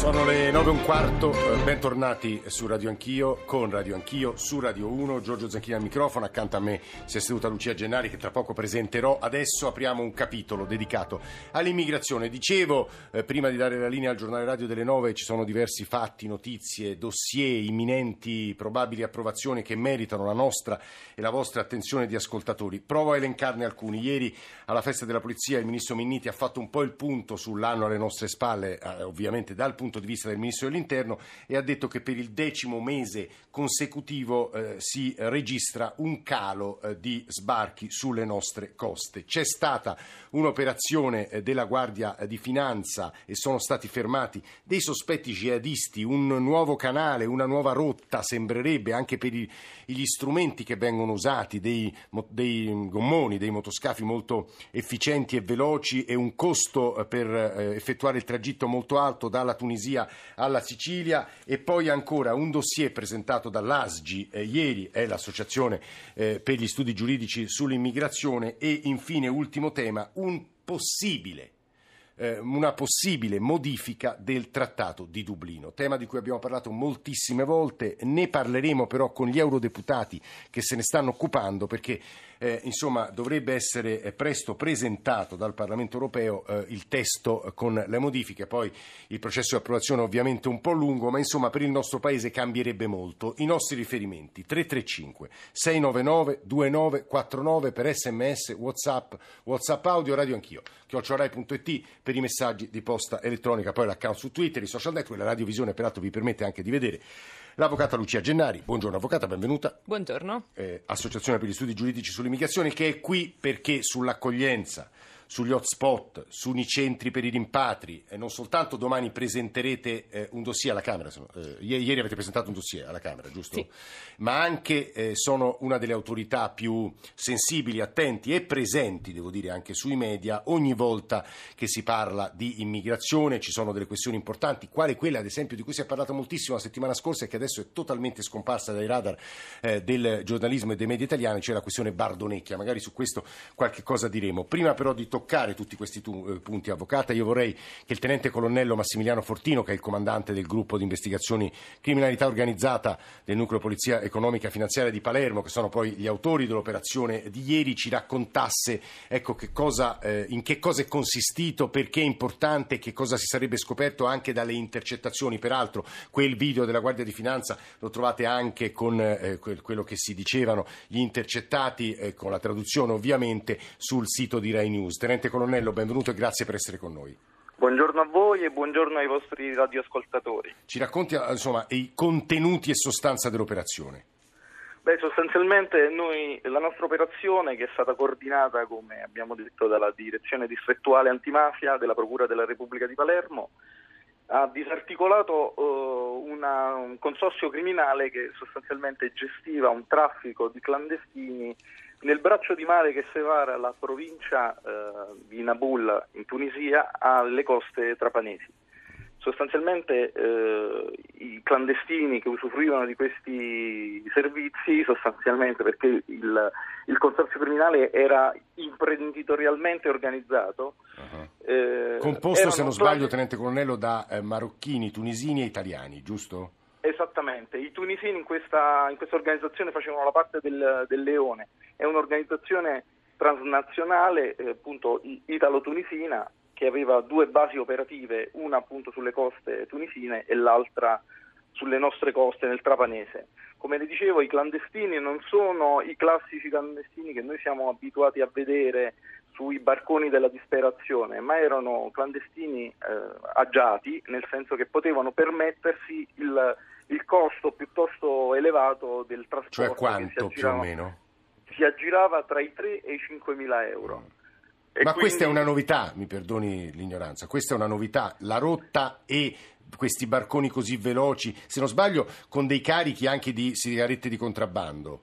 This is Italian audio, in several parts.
Sono le nove e un quarto, eh, bentornati su Radio Anch'io, con Radio Anch'io, su Radio 1, Giorgio Zanchini al microfono, accanto a me si è seduta Lucia Gennari che tra poco presenterò. Adesso apriamo un capitolo dedicato all'immigrazione. Dicevo, eh, prima di dare la linea al giornale radio delle nove, ci sono diversi fatti, notizie, dossier, imminenti, probabili approvazioni che meritano la nostra e la vostra attenzione di ascoltatori. Provo a elencarne alcuni. Ieri alla festa della polizia il ministro Minniti ha fatto un po' il punto sull'anno alle nostre spalle, eh, ovviamente dal punto punto di vista del Ministro dell'Interno e ha detto che per il decimo mese consecutivo eh, si registra un calo eh, di sbarchi sulle nostre coste. C'è stata un'operazione eh, della Guardia di Finanza e sono stati fermati dei sospetti jihadisti, un nuovo canale, una nuova rotta sembrerebbe anche per i, gli strumenti che vengono usati, dei, dei gommoni, dei motoscafi molto efficienti e veloci e un costo eh, per eh, effettuare il tragitto molto alto dalla Tunisia Tunisia alla Sicilia e poi ancora un dossier presentato dall'ASGI eh, ieri, è l'Associazione eh, per gli Studi Giuridici sull'immigrazione e infine ultimo tema, un possibile eh, una possibile modifica del Trattato di Dublino, tema di cui abbiamo parlato moltissime volte, ne parleremo però con gli eurodeputati che se ne stanno occupando perché eh, insomma, dovrebbe essere eh, presto presentato dal Parlamento europeo eh, il testo con le modifiche, poi il processo di approvazione è ovviamente un po' lungo, ma insomma per il nostro Paese cambierebbe molto. I nostri riferimenti 335 699 2949 per sms, whatsapp, whatsapp audio, radio anch'io, chiocciorai.it per i messaggi di posta elettronica, poi l'account su Twitter, i social network, la radiovisione peraltro vi permette anche di vedere l'avvocata Lucia Gennari. Buongiorno avvocata, benvenuta. Buongiorno. Eh, Associazione per gli studi giuridici sull'immigrazione che è qui perché sull'accoglienza sugli hotspot, sui centri per i rimpatri e non soltanto domani presenterete eh, un dossier alla Camera, eh, ieri avete presentato un dossier alla Camera, giusto? Sì. Ma anche eh, sono una delle autorità più sensibili, attenti e presenti, devo dire, anche sui media ogni volta che si parla di immigrazione, ci sono delle questioni importanti, quale quella ad esempio di cui si è parlato moltissimo la settimana scorsa e che adesso è totalmente scomparsa dai radar eh, del giornalismo e dei media italiani, cioè la questione Bardonecchia, magari su questo qualche cosa diremo. Prima però di toccare toccare tutti questi tu, eh, punti, Avvocata. Io vorrei che il tenente colonnello Massimiliano Fortino, che è il comandante del gruppo di investigazioni criminalità organizzata del nucleo polizia economica e finanziaria di Palermo, che sono poi gli autori dell'operazione di ieri, ci raccontasse ecco, che cosa, eh, in che cosa è consistito, perché è importante, che cosa si sarebbe scoperto anche dalle intercettazioni. Peraltro quel video della Guardia di Finanza lo trovate anche con eh, quello che si dicevano gli intercettati, eh, con la traduzione ovviamente, sul sito di Rai News. Tenente Colonnello, benvenuto e grazie per essere con noi. Buongiorno a voi e buongiorno ai vostri radioascoltatori. Ci racconti insomma, i contenuti e sostanza dell'operazione? Beh, sostanzialmente noi, la nostra operazione, che è stata coordinata, come abbiamo detto, dalla Direzione Distrettuale Antimafia della Procura della Repubblica di Palermo, ha disarticolato uh, una, un consorzio criminale che sostanzialmente gestiva un traffico di clandestini nel braccio di mare che separa la provincia eh, di Naboul in Tunisia alle coste trapanesi. Sostanzialmente eh, i clandestini che usufruivano di questi servizi, sostanzialmente perché il, il consorzio criminale era imprenditorialmente organizzato. Uh-huh. Eh, Composto, se non sbaglio, Tenente Colonnello, da eh, marocchini, tunisini e italiani, giusto? Esattamente, i tunisini in questa, in questa organizzazione facevano la parte del, del Leone, è un'organizzazione transnazionale eh, appunto italo-tunisina che aveva due basi operative, una appunto sulle coste tunisine e l'altra sulle nostre coste nel Trapanese. Come le dicevo, i clandestini non sono i classici clandestini che noi siamo abituati a vedere sui barconi della disperazione, ma erano clandestini eh, agiati, nel senso che potevano permettersi il, il costo piuttosto elevato del trasporto. Cioè quanto più o meno? Si aggirava tra i 3 e i 5 mila euro. Mm. Ma quindi... questa è una novità, mi perdoni l'ignoranza, questa è una novità, la rotta e questi barconi così veloci, se non sbaglio con dei carichi anche di sigarette di contrabbando.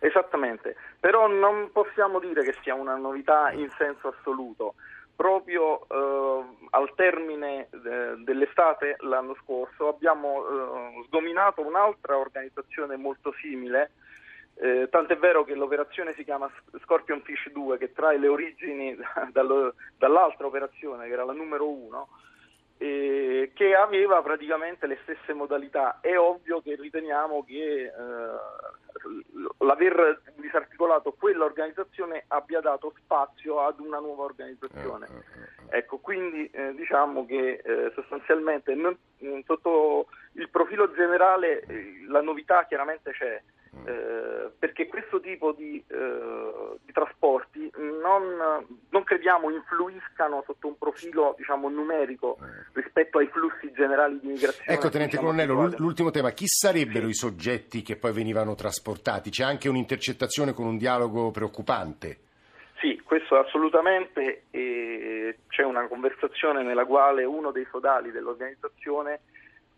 Esattamente, però non possiamo dire che sia una novità in senso assoluto. Proprio eh, al termine eh, dell'estate l'anno scorso abbiamo eh, sdominato un'altra organizzazione molto simile Eh, tant'è vero che l'operazione si chiama Scorpion Fish 2, che trae le origini dallo, dall'altra operazione, che era la numero 1, eh, che aveva praticamente le stesse modalità. È ovvio che riteniamo che eh, l'aver disarticolato quella organizzazione abbia dato spazio ad una nuova organizzazione. Eh, eh, ecco, quindi eh, diciamo che eh, sostanzialmente non, sotto il profilo generale la novità chiaramente c'è. Eh, perché questo tipo di, eh, di trasporti non, non, crediamo influiscano sotto un profilo diciamo, numerico rispetto ai flussi generali di migrazione. Ecco, Tenente diciamo, Colonnello, l'ultimo tema, chi sarebbero sì. i soggetti che poi venivano trasportati? C'è anche un'intercettazione con un dialogo preoccupante? Sì, questo assolutamente. E c'è una conversazione nella quale uno dei sodali dell'organizzazione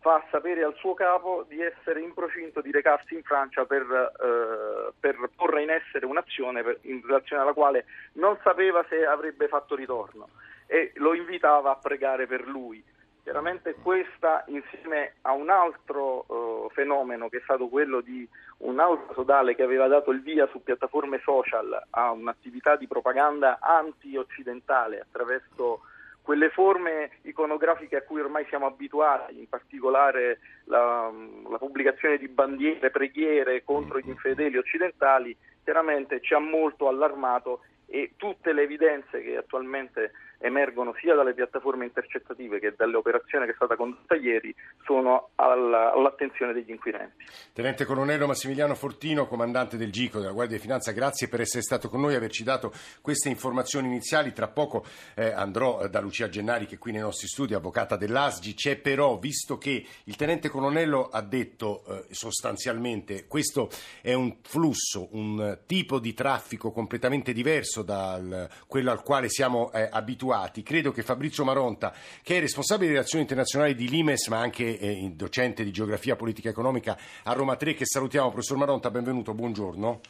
fa sapere al suo capo di essere in procinto di recarsi in Francia per, eh, per porre in essere un'azione per, in relazione alla quale non sapeva se avrebbe fatto ritorno e lo invitava a pregare per lui. Chiaramente questa insieme a un altro uh, fenomeno che è stato quello di un altro sodale che aveva dato il via su piattaforme social a un'attività di propaganda anti-occidentale attraverso quelle forme iconografiche a cui ormai siamo abituati, in particolare la, la pubblicazione di bandiere, preghiere contro gli infedeli occidentali, chiaramente ci ha molto allarmato e tutte le evidenze che attualmente emergono sia dalle piattaforme intercettative che dalle operazioni che è stata condotta ieri sono alla, all'attenzione degli inquirenti. Tenente Colonnello Massimiliano Fortino, comandante del GICO della Guardia di Finanza, grazie per essere stato con noi e averci dato queste informazioni iniziali. Tra poco eh, andrò eh, da Lucia Gennari che è qui nei nostri studi, avvocata dell'ASGI. C'è però, visto che il Tenente Colonnello ha detto eh, sostanzialmente questo è un flusso, un tipo di traffico completamente diverso da quello al quale siamo eh, abituati abituati. Credo che Fabrizio Maronta, che è responsabile di relazioni internazionali di Limes, ma anche eh, docente di geografia politica e economica a Roma 3, che salutiamo. Professor Maronta, benvenuto, buongiorno.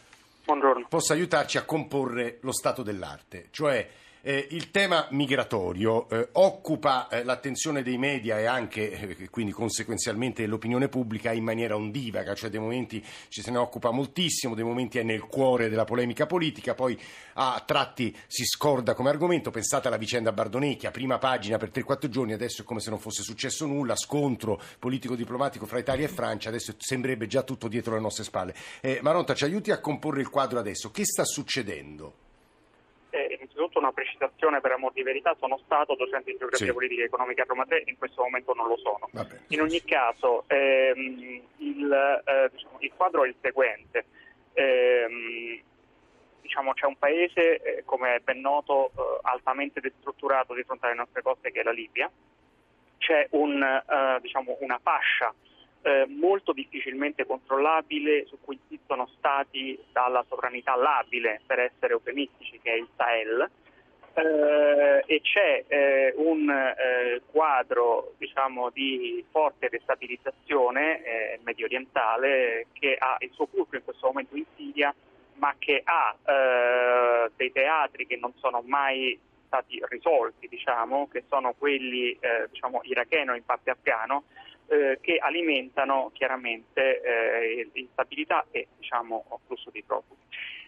Buongiorno. Possa aiutarci a comporre lo stato dell'arte, cioè eh, il tema migratorio eh, occupa eh, l'attenzione dei media e anche, eh, quindi conseguenzialmente, l'opinione pubblica in maniera ondivaga, cioè dei momenti ci se ne occupa moltissimo, dei momenti è nel cuore della polemica politica, poi a tratti si scorda come argomento. Pensate alla vicenda Bardonecchia, prima pagina per 3-4 giorni, adesso è come se non fosse successo nulla, scontro politico-diplomatico fra Italia e Francia, adesso sembrerebbe già tutto dietro le nostre spalle. Eh, Maronta, ci aiuti a comporre il quadro adesso. Che sta succedendo? Innanzitutto una precisazione per amor di verità, sono stato docente di geografia sì. politica e economica a Roma 3, in questo momento non lo sono. Vabbè. In ogni caso ehm, il, eh, diciamo, il, quadro è il seguente. Ehm, diciamo, c'è un paese, eh, come è ben noto, eh, altamente destrutturato di fronte alle nostre coste che è la Libia, c'è un, eh, diciamo, una fascia eh, molto difficilmente controllabile su cui insistono stati dalla sovranità labile, per essere eufemistici, che è il Sahel. Eh, e c'è eh, un eh, quadro diciamo, di forte destabilizzazione eh, medio orientale che ha il suo fulcro in questo momento in Siria, ma che ha eh, dei teatri che non sono mai stati risolti, diciamo, che sono quelli diciamo, iracheno in parte afgano, eh, che alimentano chiaramente eh, instabilità e diciamo, flusso di profughi.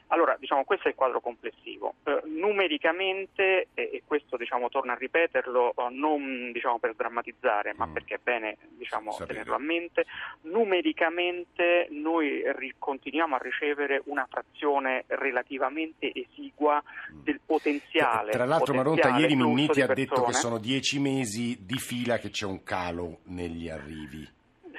Allora, diciamo, questo è il quadro complessivo. Eh, numericamente, eh, e questo diciamo, torna a ripeterlo, eh, non diciamo, per drammatizzare, ma mm. perché è bene diciamo, tenerlo a mente, numericamente noi ri- continuiamo a ricevere una frazione relativamente esigua mm. del potenziale. Tra l'altro Maronta ieri Minniti ha detto che sono dieci mesi di fila che c'è un calo negli arrivi.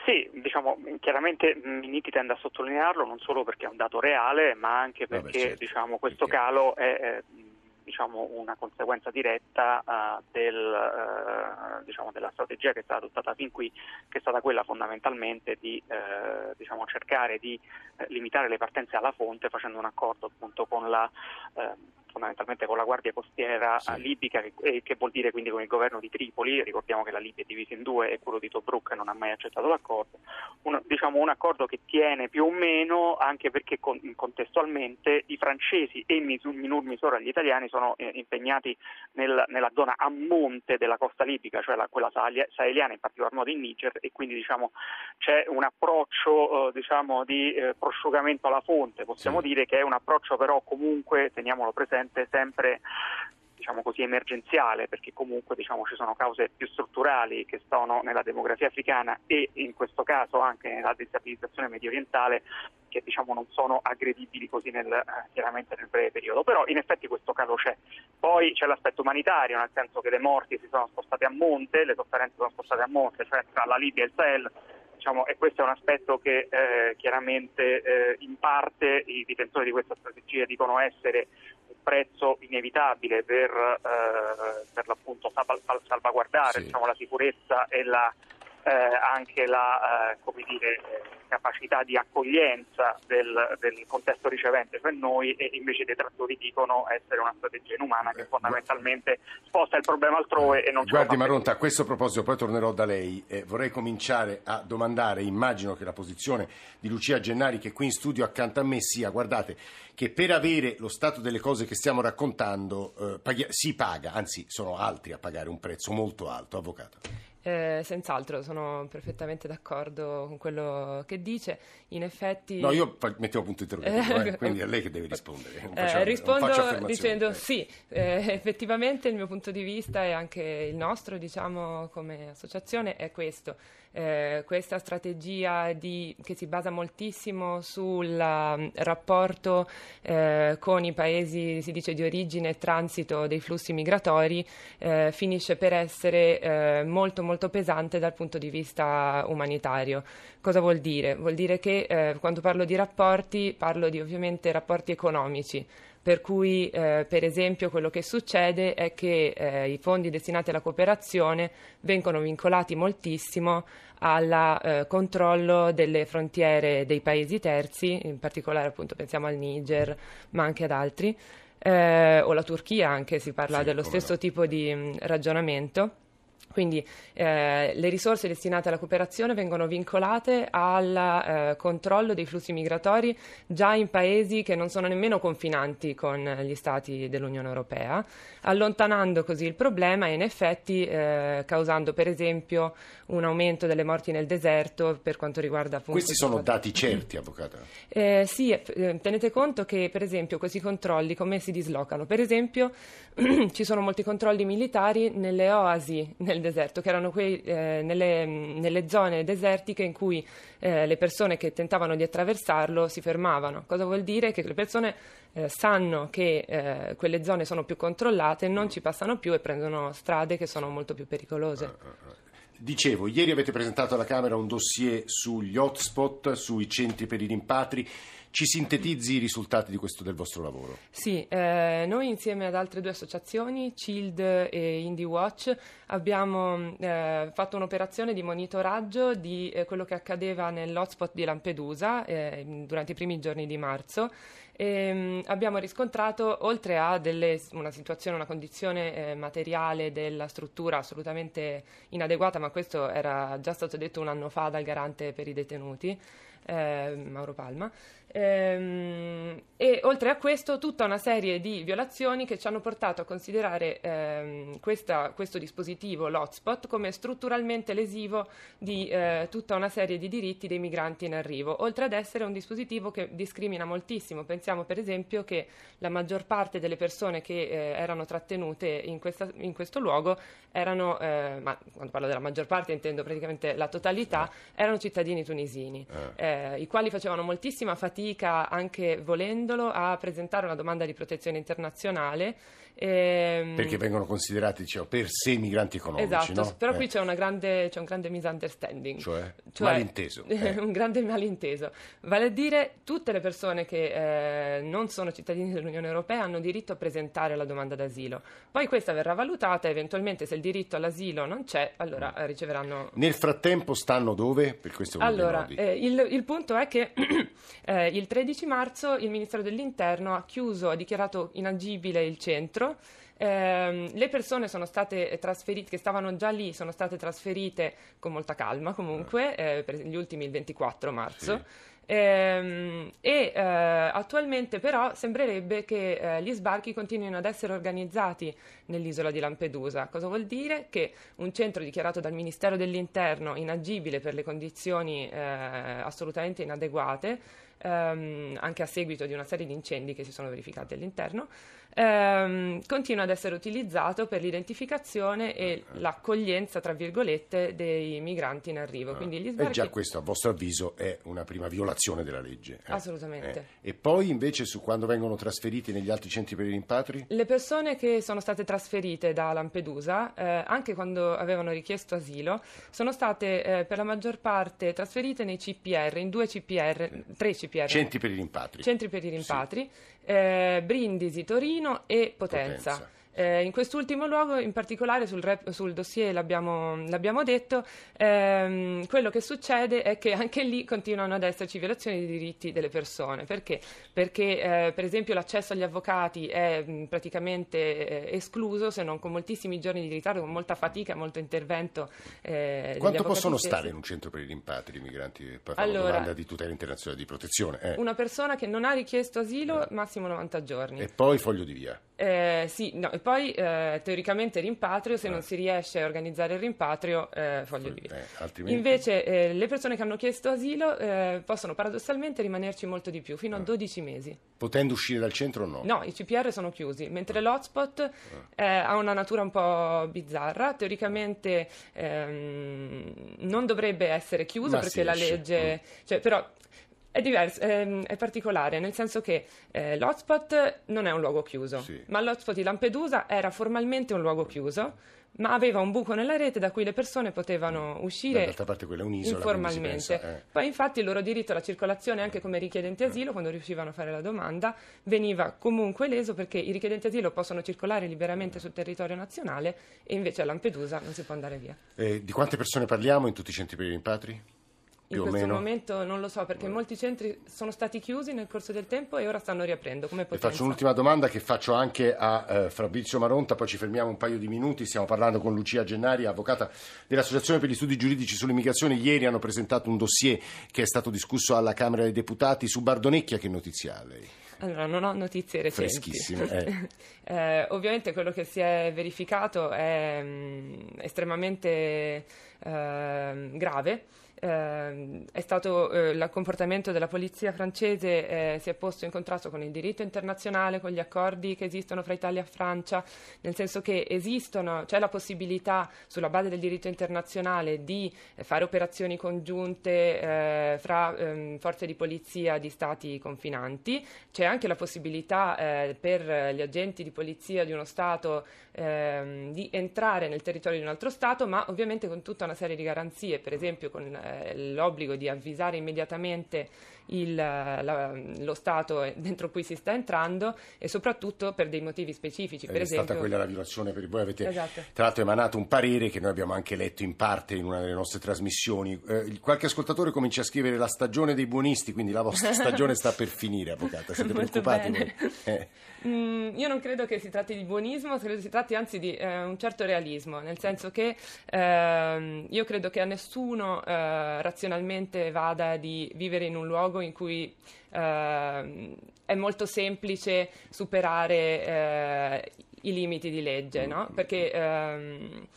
Sì, diciamo, chiaramente Minniti tende a sottolinearlo non solo perché è un dato reale, ma anche perché Vabbè, certo. diciamo, questo perché... calo è, è diciamo, una conseguenza diretta uh, del, uh, diciamo, della strategia che è stata adottata fin qui, che è stata quella fondamentalmente di uh, diciamo, cercare di limitare le partenze alla fonte facendo un accordo appunto con la fondamentalmente con la Guardia Costiera sì. libica, che, eh, che, vuol dire quindi con il governo di Tripoli, ricordiamo che la Libia è divisa in due e quello di Tobruk non ha mai accettato l'accordo, un, diciamo un accordo che tiene più o meno anche perché con, contestualmente i francesi e in minor misura gli italiani sono eh, impegnati nel, nella zona a monte della costa libica, cioè la, quella saheliana, in particolar modo in Niger e quindi diciamo, c'è un approccio eh, diciamo, di eh, prosciugamento alla fonte, possiamo sì. dire che è un approccio però comunque, teniamolo presente, sempre diciamo così, emergenziale, perché comunque diciamo, ci sono cause più strutturali che sono nella demografia africana e in questo caso anche nella destabilizzazione medio orientale che diciamo, non sono aggredibili così nel, eh, chiaramente nel breve periodo. Però in effetti questo calo c'è. Poi c'è l'aspetto umanitario, nel senso che le morti si sono spostate a monte, le sofferenze sono spostate a monte, cioè tra la Libia e il Sahel Diciamo, e questo è un aspetto che eh, chiaramente eh, in parte i difensori di questa strategia dicono essere prezzo inevitabile per, eh, per l'appunto salvaguardare sì. diciamo, la sicurezza e la, eh, anche la eh, dire, capacità di accoglienza del, del, contesto ricevente per noi e invece i detrattori dicono essere una strategia inumana che fondamentalmente sposta il problema altrove e non ce Guardi Maronta, a questo proposito poi tornerò da lei, eh, vorrei cominciare a domandare, immagino che la posizione di Lucia Gennari che qui in studio accanto a me sia, guardate, che per avere lo stato delle cose che stiamo raccontando eh, paghi- si paga, anzi sono altri a pagare un prezzo molto alto, avvocato. Eh, senz'altro, sono perfettamente d'accordo con quello che dice. In effetti. No, io mettevo punto interrogativo, eh, quindi è lei che deve rispondere. Eh, faccio, rispondo dicendo sì, eh, effettivamente il mio punto di vista e anche il nostro, diciamo, come associazione è questo. Eh, questa strategia di, che si basa moltissimo sul um, rapporto eh, con i paesi, si dice, di origine e transito dei flussi migratori, eh, finisce per essere eh, molto molto pesante dal punto di vista umanitario. Cosa vuol dire? Vuol dire che eh, quando parlo di rapporti parlo di ovviamente rapporti economici per cui eh, per esempio quello che succede è che eh, i fondi destinati alla cooperazione vengono vincolati moltissimo al eh, controllo delle frontiere dei paesi terzi, in particolare appunto pensiamo al Niger, ma anche ad altri, eh, o la Turchia anche, si parla sì, dello stesso no. tipo di mh, ragionamento. Quindi eh, le risorse destinate alla cooperazione vengono vincolate al eh, controllo dei flussi migratori già in paesi che non sono nemmeno confinanti con gli stati dell'Unione Europea, allontanando così il problema e in effetti eh, causando per esempio un aumento delle morti nel deserto per quanto riguarda appunto... Questi sono dati certi, avvocato? Eh, sì, eh, tenete conto che per esempio questi controlli come si dislocano? Per esempio ci sono molti controlli militari nelle oasi nel deserto, che erano quei, eh, nelle, nelle, zone desertiche in cui eh, le persone che tentavano di attraversarlo si fermavano. Cosa vuol dire? Che le persone eh, sanno che eh, quelle zone sono più controllate, non ci passano più e prendono strade che sono molto più pericolose. Ah, ah, ah. Dicevo, ieri avete presentato alla Camera un dossier sugli hotspot, sui centri per i rimpatri. Ci sintetizzi i risultati questo del vostro lavoro? Sì, eh, noi insieme ad altre due associazioni, CILD e Indie Watch, abbiamo eh, fatto un'operazione di monitoraggio di eh, quello che accadeva nell'hotspot di Lampedusa eh, durante i primi giorni di marzo e, ehm, abbiamo riscontrato, oltre a delle, una situazione, una condizione eh, materiale della struttura assolutamente inadeguata, ma questo era già stato detto un anno fa dal garante per i detenuti, eh, Mauro Palma, Ehm, e oltre a questo tutta una serie di violazioni che ci hanno portato a considerare ehm, questa, questo dispositivo, l'hotspot, come strutturalmente lesivo di eh, tutta una serie di diritti dei migranti in arrivo, oltre ad essere un dispositivo che discrimina moltissimo. Pensiamo per esempio che la maggior parte delle persone che eh, erano trattenute in, questa, in, questo luogo erano, eh, ma quando parlo della maggior parte intendo praticamente la totalità, erano cittadini tunisini, eh. Eh, i quali facevano moltissima fatica, anche volendolo, a presentare una domanda di protezione internazionale. Ehm... Perché vengono considerati diciamo, per sé migranti economici. Esatto, no? però eh. qui c'è, grande, c'è, un grande misunderstanding. Cioè, cioè malinteso. Eh. un grande malinteso. Vale a dire, tutte le persone che eh, non sono cittadini dell'Unione Europea hanno diritto a presentare la domanda d'asilo. Poi questa verrà valutata eventualmente se il diritto all'asilo non c'è, allora eh, riceveranno... Nel frattempo stanno dove? Per questo allora, eh, il, il, punto è che eh, il 13 marzo il Ministero dell'Interno ha chiuso, ha dichiarato inagibile il centro. Eh, le persone sono state trasferite, che stavano già lì, sono state trasferite con molta calma comunque, eh, per gli ultimi il 24 marzo. Sì. Ehm, e eh, attualmente però sembrerebbe che eh, gli sbarchi continuino ad essere organizzati nell'isola di Lampedusa. Cosa vuol dire? Che un centro dichiarato dal Ministero dell'Interno inagibile per le condizioni eh, assolutamente inadeguate, ehm, anche a seguito di una serie di incendi che si sono verificati all'interno, ehm, continua ad essere utilizzato per l'identificazione e l'accoglienza, tra virgolette, dei migranti in arrivo. Gli sbarchi... E già questo, a vostro avviso, è una prima violazione della legge. Eh? Assolutamente. Eh. E poi, invece, su quando vengono trasferiti negli altri centri per i rimpatri? Le persone che sono state trasferite da Lampedusa, eh, anche quando avevano richiesto asilo, sono state eh, per la maggior parte trasferite nei CPR, in due CPR, tre CPR. Centri per i rimpatri. Centri per i rimpatri. Sì. Eh, Brindisi, Torino e Potenza. Potenza. Eh, in quest'ultimo luogo, in particolare sul, rep, sul dossier l'abbiamo, l'abbiamo detto, ehm, quello che succede è che anche lì continuano ad esserci violazioni dei diritti delle persone. Perché? Perché eh, per esempio l'accesso agli avvocati è mh, praticamente eh, escluso, se non con moltissimi giorni di ritardo, con molta fatica, molto intervento. Eh, Quanto possono stessi. stare in un centro per i rimpatri i migranti per fare allora, una domanda di tutela internazionale di protezione? Eh. Una persona che non ha richiesto asilo, massimo 90 giorni. E poi foglio di via. Eh, sì, no, e poi eh, teoricamente rimpatrio, se eh. non si riesce a organizzare il rimpatrio, eh, foglio di via. Eh, altrimenti... Invece eh, le persone che hanno chiesto asilo possono paradossalmente rimanerci molto di più, fino a 12 mesi. Potendo uscire dal centro o no? No, i CPR sono chiusi, mentre l'hotspot ha una natura un po' bizzarra, teoricamente ehm, non dovrebbe essere chiuso Ma perché la legge... Mm. Cioè, però è diverso, è, ehm, è, particolare, nel senso che eh, l'hotspot non è un luogo chiuso, sì. ma l'hotspot di Lampedusa era formalmente un luogo chiuso, ma aveva un buco nella rete da cui le persone potevano uscire d'altra parte quella è un'isola, informalmente. Pensa, eh. Poi infatti il loro diritto alla circolazione anche come richiedenti asilo, quando riuscivano a fare la domanda, veniva comunque leso perché i richiedenti asilo possono circolare liberamente sul territorio nazionale e invece a Lampedusa non si può andare via. Eh, di quante persone parliamo in tutti i centri per i rimpatri? In questo meno. momento non lo so perché eh. molti centri sono stati chiusi nel corso del tempo e ora stanno riaprendo. Come Le faccio un'ultima domanda che faccio anche a eh, Fabrizio Maronta, poi ci fermiamo un paio di minuti. Stiamo parlando con Lucia Gennari, avvocata dell'Associazione per gli Studi Giuridici sull'Immigrazione. Ieri hanno presentato un dossier che è stato discusso alla Camera dei Deputati su Bardonecchia. Che notizia ha lei? Allora, non ho notizie recenti. Freschissime. Eh. eh, ovviamente quello che si è verificato è mh, mm, estremamente eh, grave eh, stato eh, il comportamento della polizia francese eh, si è posto in contrasto con il diritto internazionale, con gli accordi che esistono fra Italia e Francia, nel senso che esistono, c'è la possibilità sulla base del diritto internazionale di fare operazioni congiunte eh, fra ehm, forze di polizia di stati confinanti, c'è anche la possibilità eh, per gli agenti di polizia di uno Stato ehm, di entrare nel territorio di un altro Stato, ma ovviamente con tutta una serie di garanzie, per esempio con eh, l'obbligo di avvisare immediatamente il, la, lo Stato dentro cui si sta entrando e soprattutto per dei motivi specifici. Per è esempio... stata quella la violazione per voi avete esatto. tra l'altro emanato un parere che noi abbiamo anche letto in parte in una delle nostre trasmissioni. Eh, qualche ascoltatore comincia a scrivere la stagione dei buonisti, quindi la vostra stagione sta per finire, avvocata. Siete preoccupati? Eh. Mm, io non credo che si tratti di buonismo, credo si tratti anzi di eh, un certo realismo, nel senso che ehm, io credo che a nessuno eh, razionalmente vada di vivere in un luogo in cui eh, è molto semplice superare eh, i limiti di legge, no? Perché ehm,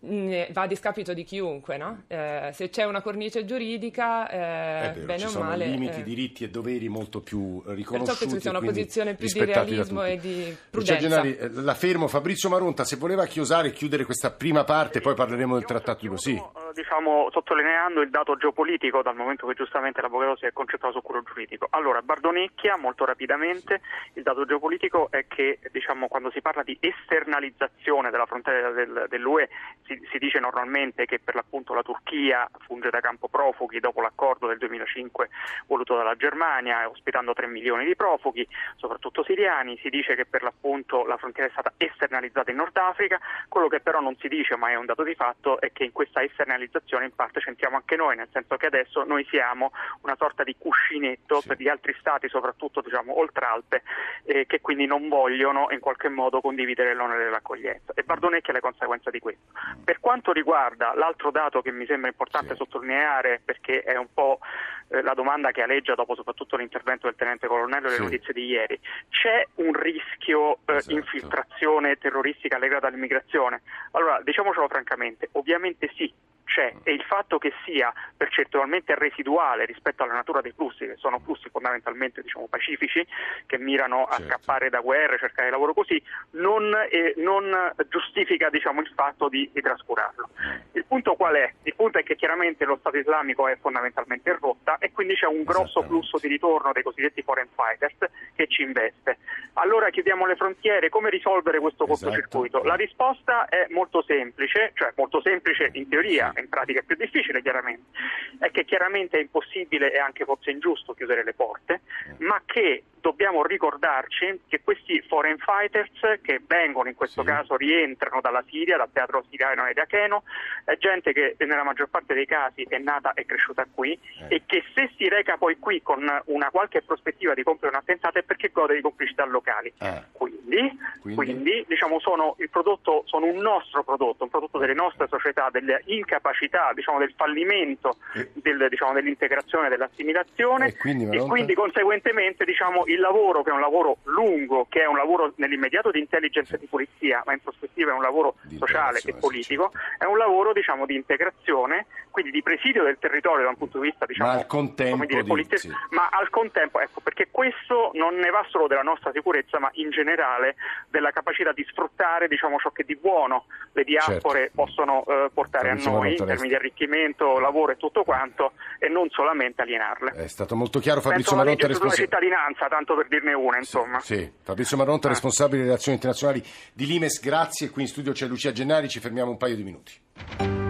va a discapito di chiunque, no? eh, se c'è una cornice giuridica, eh, vero, bene o male. limiti, eh, diritti e doveri molto più riconosciuti. Perciò che sia una posizione più di realismo e di prudenza. Gennari, eh, la fermo. Fabrizio Maronta, se voleva chiosare e chiudere questa prima parte, poi parleremo del trattato di così. Eh, diciamo, sottolineando il dato geopolitico, dal momento che giustamente l'avvocato si è concentrato su quello giuridico. Allora, Bardonecchia, molto rapidamente, il dato geopolitico è che diciamo, quando si parla di esternalizzazione della frontiera del, dell'UE si, si, dice normalmente che per l'appunto la Turchia funge da campo profughi dopo l'accordo del 2005 voluto dalla Germania, ospitando 3 milioni di profughi, soprattutto siriani, si dice che per l'appunto la frontiera è stata esternalizzata in Nord Africa, quello che però non si dice, ma è un dato di fatto, è che in questa esternalizzazione in parte c'entriamo anche noi, nel senso che adesso noi siamo una sorta di cuscinetto sì. per gli altri stati, soprattutto diciamo oltre Alpe, eh, che quindi non vogliono in qualche modo condividere l'onere dell'accoglienza. E Bardonecchia è la conseguenza di questo. Per quanto riguarda l'altro dato che mi sembra importante sì. sottolineare, perché è un po' eh, la domanda che aleggia dopo soprattutto l'intervento del tenente colonnello e le sì. notizie di ieri, c'è un rischio eh, esatto. infiltrazione terroristica legata all'immigrazione? Allora, diciamocelo francamente, ovviamente sì, c'è e il fatto che sia percentualmente residuale rispetto alla natura dei flussi, che sono flussi fondamentalmente diciamo, pacifici, che mirano a certo. scappare da guerre, cercare lavoro così, non, eh, non giustifica diciamo, il fatto di, di, trascurarlo. Il punto qual è? Il punto è che chiaramente lo Stato islamico è fondamentalmente in rotta e quindi c'è un grosso flusso di ritorno dei cosiddetti foreign fighters che ci investe. Allora chiudiamo le frontiere, come risolvere questo esatto. cortocircuito? La risposta è molto semplice, cioè molto semplice in teoria, in pratica è più difficile chiaramente, è che chiaramente è impossibile e anche forse ingiusto chiudere le porte, ma che dobbiamo ricordarci che questi foreign fighters che vengono in questo sì. caso rientrano dalla Siria, dal teatro siriano e iracheno, è gente che nella maggior parte dei casi è nata e cresciuta qui eh. e che se si reca poi qui con una qualche prospettiva di compiere un attentato è perché gode di complicità locali. Eh. Quindi, quindi? quindi diciamo, sono, prodotto, sono, un nostro prodotto, un prodotto delle nostre società, delle incapacità, diciamo, del fallimento eh. del, diciamo, dell'integrazione, dell'assimilazione e quindi, e quindi conseguentemente diciamo, il lavoro che è un lavoro lungo, che è un lavoro nell'immediato di intelligence e di polizia, ma in prospettiva è un lavoro di sociale e politico, è un lavoro diciamo, di integrazione, quindi di presidio del territorio da un punto di vista diciamo, ma al contempo, dire, di, sì. ma al contempo ecco, perché questo non ne va solo della nostra sicurezza, ma in generale della capacità di sfruttare diciamo, ciò che di buono le diaspore certo. possono eh, portare a noi in termini di arricchimento, lavoro e tutto quanto e non solamente alienarle. È stato molto chiaro Fabrizio Marotta, responsabile. cittadinanza, tanto per dirne una, insomma. Sì, sì. Fabrizio Maronta, ah. responsabile delle relazioni internazionali di Limes, grazie. Qui in studio c'è Lucia Gennari, ci fermiamo un paio di minuti.